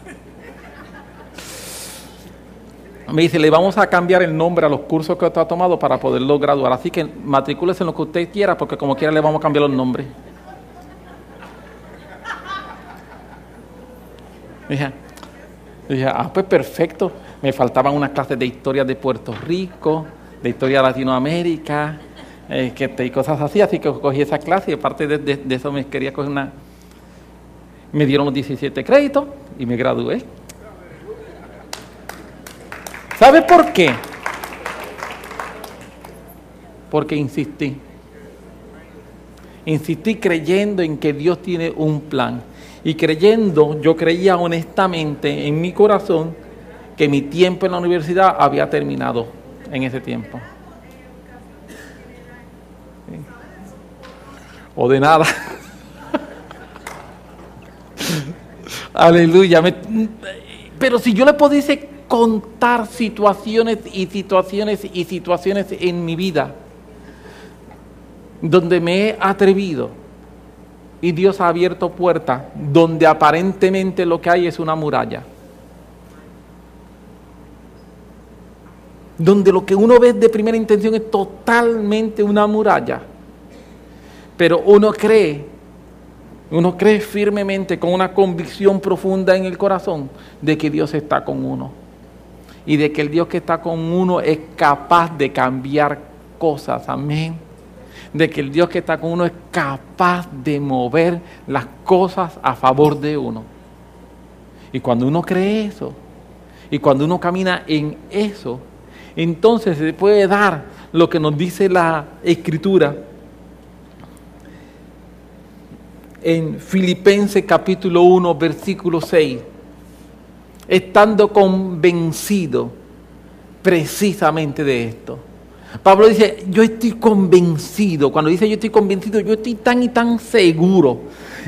me dice, le vamos a cambiar el nombre a los cursos que usted ha tomado para poderlo graduar. Así que matricúlese en lo que usted quiera, porque como quiera le vamos a cambiar los nombres. Dije, dije, ah, pues perfecto. Me faltaban unas clases de historia de Puerto Rico, de historia de Latinoamérica, eh, que, y cosas así. Así que cogí esa clase y aparte de, de eso me quería coger una... Me dieron los 17 créditos y me gradué. ¿Sabe por qué? Porque insistí. Insistí creyendo en que Dios tiene un plan. Y creyendo, yo creía honestamente en mi corazón que mi tiempo en la universidad había terminado en ese tiempo. O de nada. Aleluya. pero si yo le pudiese contar situaciones y situaciones y situaciones en mi vida donde me he atrevido y Dios ha abierto puertas donde aparentemente lo que hay es una muralla. Donde lo que uno ve de primera intención es totalmente una muralla. Pero uno cree, uno cree firmemente con una convicción profunda en el corazón de que Dios está con uno y de que el Dios que está con uno es capaz de cambiar cosas. Amén. De que el Dios que está con uno es capaz de mover las cosas a favor de uno. Y cuando uno cree eso, y cuando uno camina en eso, entonces se puede dar lo que nos dice la escritura en Filipenses capítulo 1, versículo 6 estando convencido precisamente de esto. Pablo dice, yo estoy convencido. Cuando dice yo estoy convencido, yo estoy tan y tan seguro.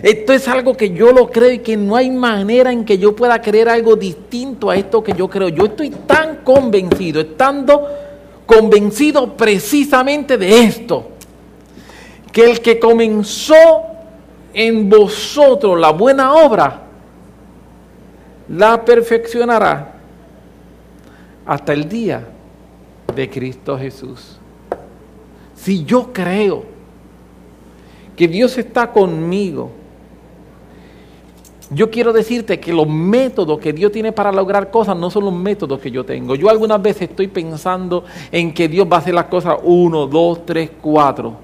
Esto es algo que yo lo creo y que no hay manera en que yo pueda creer algo distinto a esto que yo creo. Yo estoy tan convencido, estando convencido precisamente de esto, que el que comenzó en vosotros la buena obra, la perfeccionará hasta el día de Cristo Jesús. Si yo creo que Dios está conmigo, yo quiero decirte que los métodos que Dios tiene para lograr cosas no son los métodos que yo tengo. Yo algunas veces estoy pensando en que Dios va a hacer las cosas uno, dos, tres, cuatro.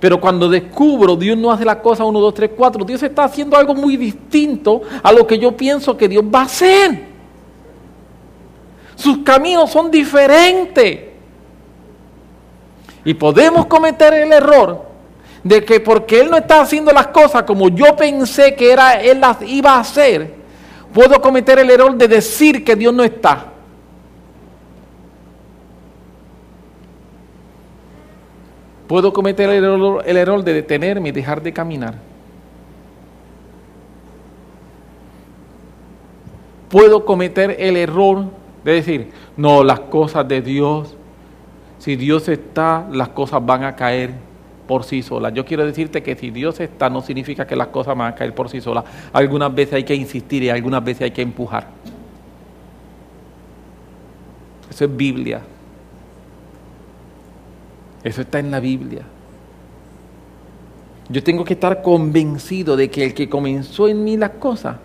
Pero cuando descubro Dios no hace la cosa 1, 2, 3, 4, Dios está haciendo algo muy distinto a lo que yo pienso que Dios va a hacer. Sus caminos son diferentes. Y podemos cometer el error de que porque Él no está haciendo las cosas como yo pensé que era, Él las iba a hacer, puedo cometer el error de decir que Dios no está. Puedo cometer el error, de detenerme y dejar de caminar. Puedo cometer el error de decir, no, las cosas de Dios, si Dios está, las cosas van a caer. por sí solas. Yo quiero decirte que si Dios está, no significa que las cosas van a caer por sí solas. Algunas veces hay que insistir y algunas veces hay que empujar. Eso es Biblia. Eso está en la Biblia. Yo tengo que estar convencido de que el que comenzó en mí las cosas,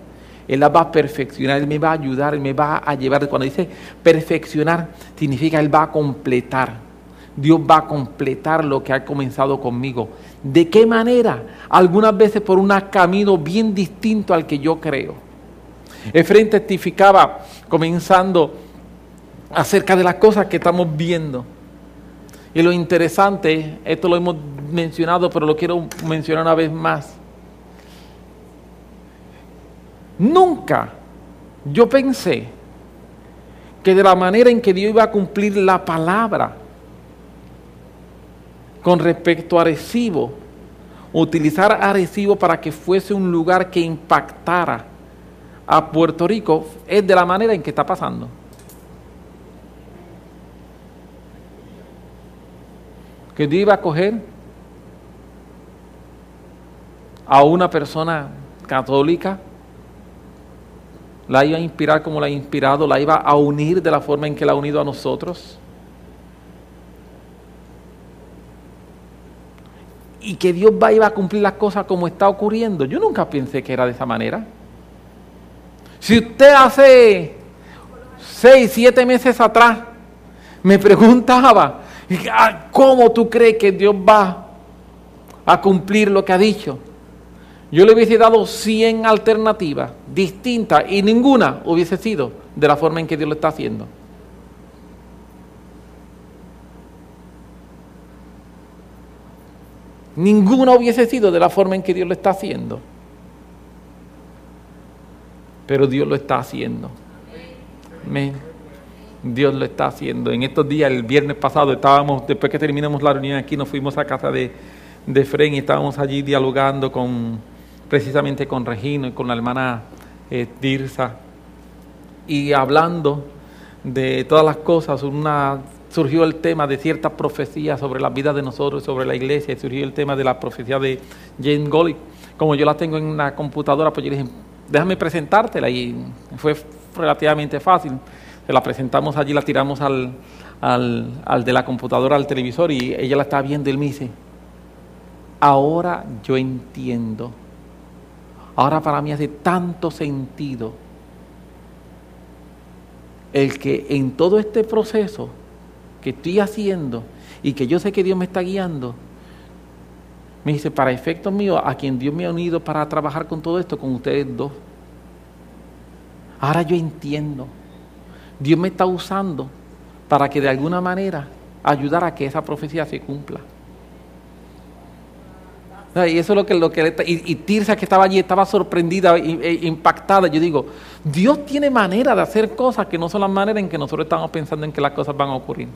Él las va a perfeccionar, Él me va a ayudar, Él me va a llevar. Cuando dice perfeccionar, significa Él va a completar. Dios va a completar lo que ha comenzado conmigo. ¿De qué manera? Algunas veces por un camino bien distinto al que yo creo. Efraín testificaba comenzando acerca de las cosas que estamos viendo. Y lo interesante, esto lo hemos mencionado, pero lo quiero mencionar una vez más. Nunca yo pensé que de la manera en que Dios iba a cumplir la palabra con respecto a Arecibo, utilizar Arecibo para que fuese un lugar que impactara a Puerto Rico, es de la manera en que está pasando. Que Dios iba a coger a una persona católica, la iba a inspirar como la ha inspirado, la iba a unir de la forma en que la ha unido a nosotros. Y que Dios va iba a cumplir las cosas como está ocurriendo. Yo nunca pensé que era de esa manera. Si usted hace seis, siete meses atrás me preguntaba, ¿cómo tú crees que Dios va a cumplir lo que ha dicho? Yo le hubiese dado 100 alternativas distintas y ninguna hubiese sido de la forma en que Dios lo está haciendo. Ninguna hubiese sido de la forma en que Dios lo está haciendo. Pero Dios lo está haciendo. Amén. Dios lo está haciendo. En estos días, el viernes pasado, estábamos, después que terminamos la reunión aquí, nos fuimos a casa de, de Fren y estábamos allí dialogando con precisamente con Regino y con la hermana eh, Dirza, y hablando de todas las cosas, una, surgió el tema de ciertas profecías sobre la vida de nosotros, sobre la iglesia, y surgió el tema de la profecía de Jane Golly. Como yo la tengo en la computadora, pues yo dije, déjame presentártela, y fue relativamente fácil. Se la presentamos allí, la tiramos al, al, al de la computadora, al televisor, y ella la estaba viendo, y él me dice, ahora yo entiendo Ahora para mí hace tanto sentido el que en todo este proceso que estoy haciendo y que yo sé que Dios me está guiando, me dice, para efectos míos, a quien Dios me ha unido para trabajar con todo esto, con ustedes dos. Ahora yo entiendo. Dios me está usando para que de alguna manera ayudar a que esa profecía se cumpla. Y eso es lo que, lo que y, Tirsa que estaba allí estaba sorprendida e impactada. Yo digo, Dios tiene manera de hacer cosas que no son las maneras en que nosotros estamos pensando en que las cosas van a ocurrir.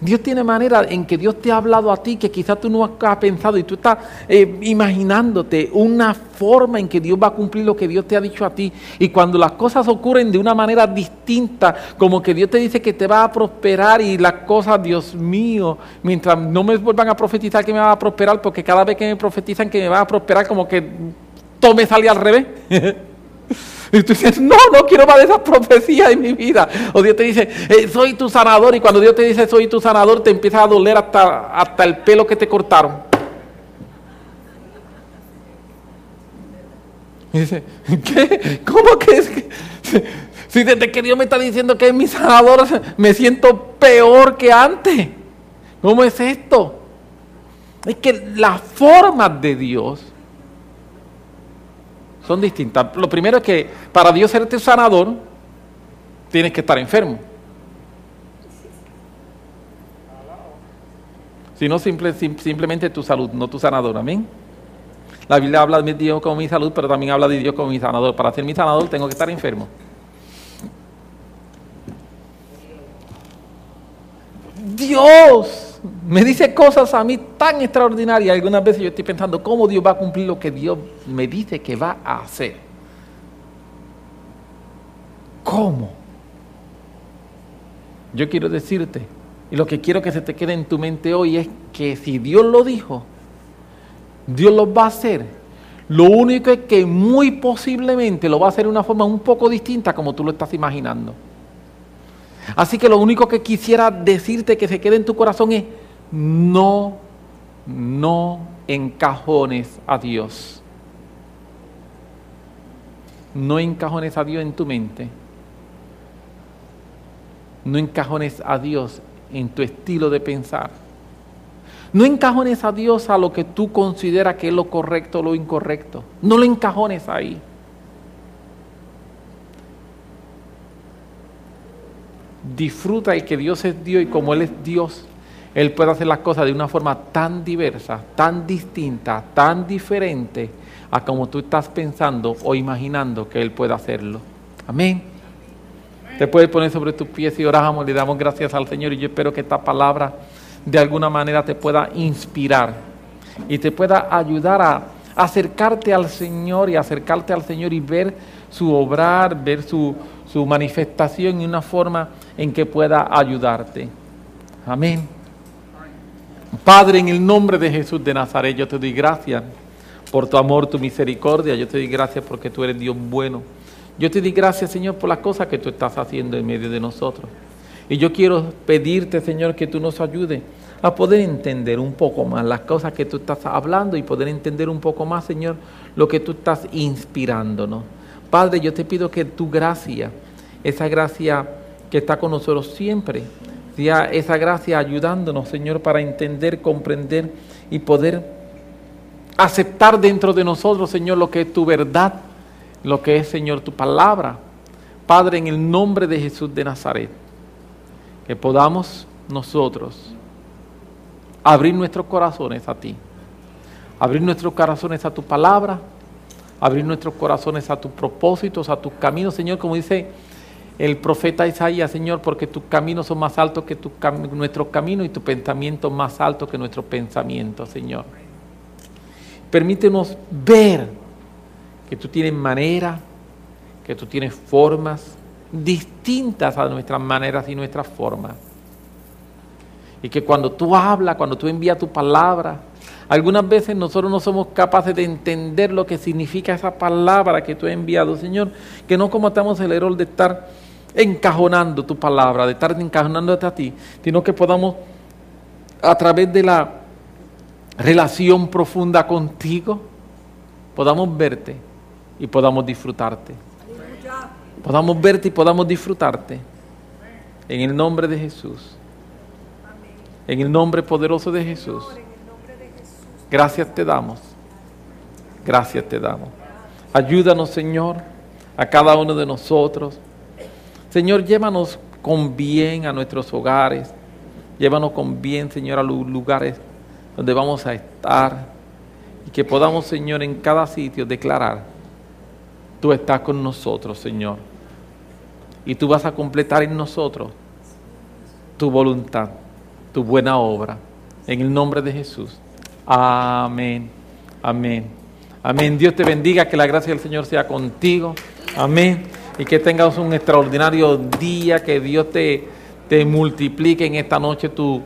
Dios tiene manera en que Dios te ha hablado a ti que quizás tú no has pensado y tú estás eh, imaginándote una forma en que Dios va a cumplir lo que Dios te ha dicho a ti. Y cuando las cosas ocurren de una manera distinta, como que Dios te dice que te va a prosperar y las cosas, Dios mío, mientras no me vuelvan a profetizar que me va a prosperar, porque cada vez que me profetizan que me va a prosperar, como que todo me sale al revés. <laughs> Y tú dices, no, no quiero más de esas profecías en mi vida. O Dios te dice, eh, soy tu sanador. Y cuando Dios te dice, soy tu sanador, te empieza a doler hasta, hasta el pelo que te cortaron. Y dice, ¿qué? ¿Cómo que es que? Si desde que Dios me está diciendo que es mi sanador, me siento peor que antes. ¿Cómo es esto? Es que las formas de Dios son distintas. Lo primero es que para Dios ser tu sanador, tienes que estar enfermo. Si no, simplemente tu salud, no tu sanador. Amén. La Biblia habla de Dios como mi salud, pero también habla de Dios como mi sanador. Para ser mi sanador tengo que estar enfermo. Dios me dice cosas a mí tan extraordinarias. Algunas veces yo estoy pensando cómo Dios va a cumplir lo que Dios me dice que va a hacer. ¿Cómo? Yo quiero decirte, Y lo que quiero que se te quede en tu mente hoy es que si Dios lo dijo, Dios lo va a hacer. Lo único es que muy posiblemente lo va a hacer de una forma un poco distinta como tú lo estás imaginando. Así que lo único que quisiera decirte que se quede en tu corazón es no, no encajones a Dios. No encajones a Dios en tu mente. No encajones a Dios en tu estilo de pensar. No encajones a Dios a lo que tú consideras que es lo correcto o lo incorrecto. No lo encajones ahí. Disfruta el que Dios es Dios y como Él es Dios, Él puede hacer las cosas de una forma tan diversa, tan distinta, tan diferente a como tú estás pensando o imaginando que Él puede hacerlo. Amén. Te puedes poner sobre tus pies y oramos, le damos gracias al Señor y yo espero que esta palabra de alguna manera te pueda inspirar y te pueda ayudar a acercarte al Señor y acercarte al Señor y ver su obrar, ver su, su manifestación y una forma en que pueda ayudarte. Amén. Padre, en el nombre de Jesús de Nazaret, yo te doy gracias por tu amor, tu misericordia. Yo te doy gracias porque tú eres Dios bueno. Yo te di gracias, Señor, por las cosas que tú estás haciendo en medio de nosotros. Y yo quiero pedirte, Señor, que tú nos ayudes a poder entender un poco más las cosas que tú estás hablando y poder entender un poco más, Señor, lo que tú estás inspirándonos. Padre, yo te pido que tu gracia, esa gracia que está con nosotros siempre, sea esa gracia ayudándonos, Señor, para entender, comprender y poder aceptar dentro de nosotros, Señor, lo que es tu verdad lo que es, Señor, tu palabra. Padre, en el nombre de Jesús de Nazaret, que podamos nosotros abrir nuestros corazones a ti, abrir nuestros corazones a tu palabra, abrir nuestros corazones a tus propósitos, a tus caminos, Señor, como dice el profeta Isaías, Señor, porque tus caminos son más altos que tu nuestros caminos y tus pensamientos más altos que nuestros pensamientos, Señor. Permítenos ver que tú tienes manera, que tú tienes formas distintas a nuestras maneras y nuestras formas. Y que cuando tú hablas, cuando tú envías tu palabra, algunas veces nosotros no somos capaces de entender lo que significa esa palabra que tú has enviado, Señor, que no cometamos el error de estar encajonando tu palabra, de estar encajonándote a ti, sino que podamos a través de la relación profunda contigo, podamos verte y podamos disfrutarte. Podamos verte y podamos disfrutarte. En el nombre de Jesús. En el nombre poderoso de Jesús. Gracias te damos. Gracias te damos. Ayúdanos, Señor, a cada uno de nosotros. Señor, llévanos con bien a nuestros hogares. Llévanos con bien, Señor, a los lugares donde vamos a estar. Y que podamos, Señor, en cada sitio declarar tú estás con nosotros, Señor. Y tú vas a completar en nosotros tu voluntad, tu buena obra. En el nombre de Jesús. Amén. Amén. Amén. Dios te bendiga, que la gracia del Señor sea contigo. Amén. Y que tengas un extraordinario día, que Dios te, te multiplique en esta noche tu,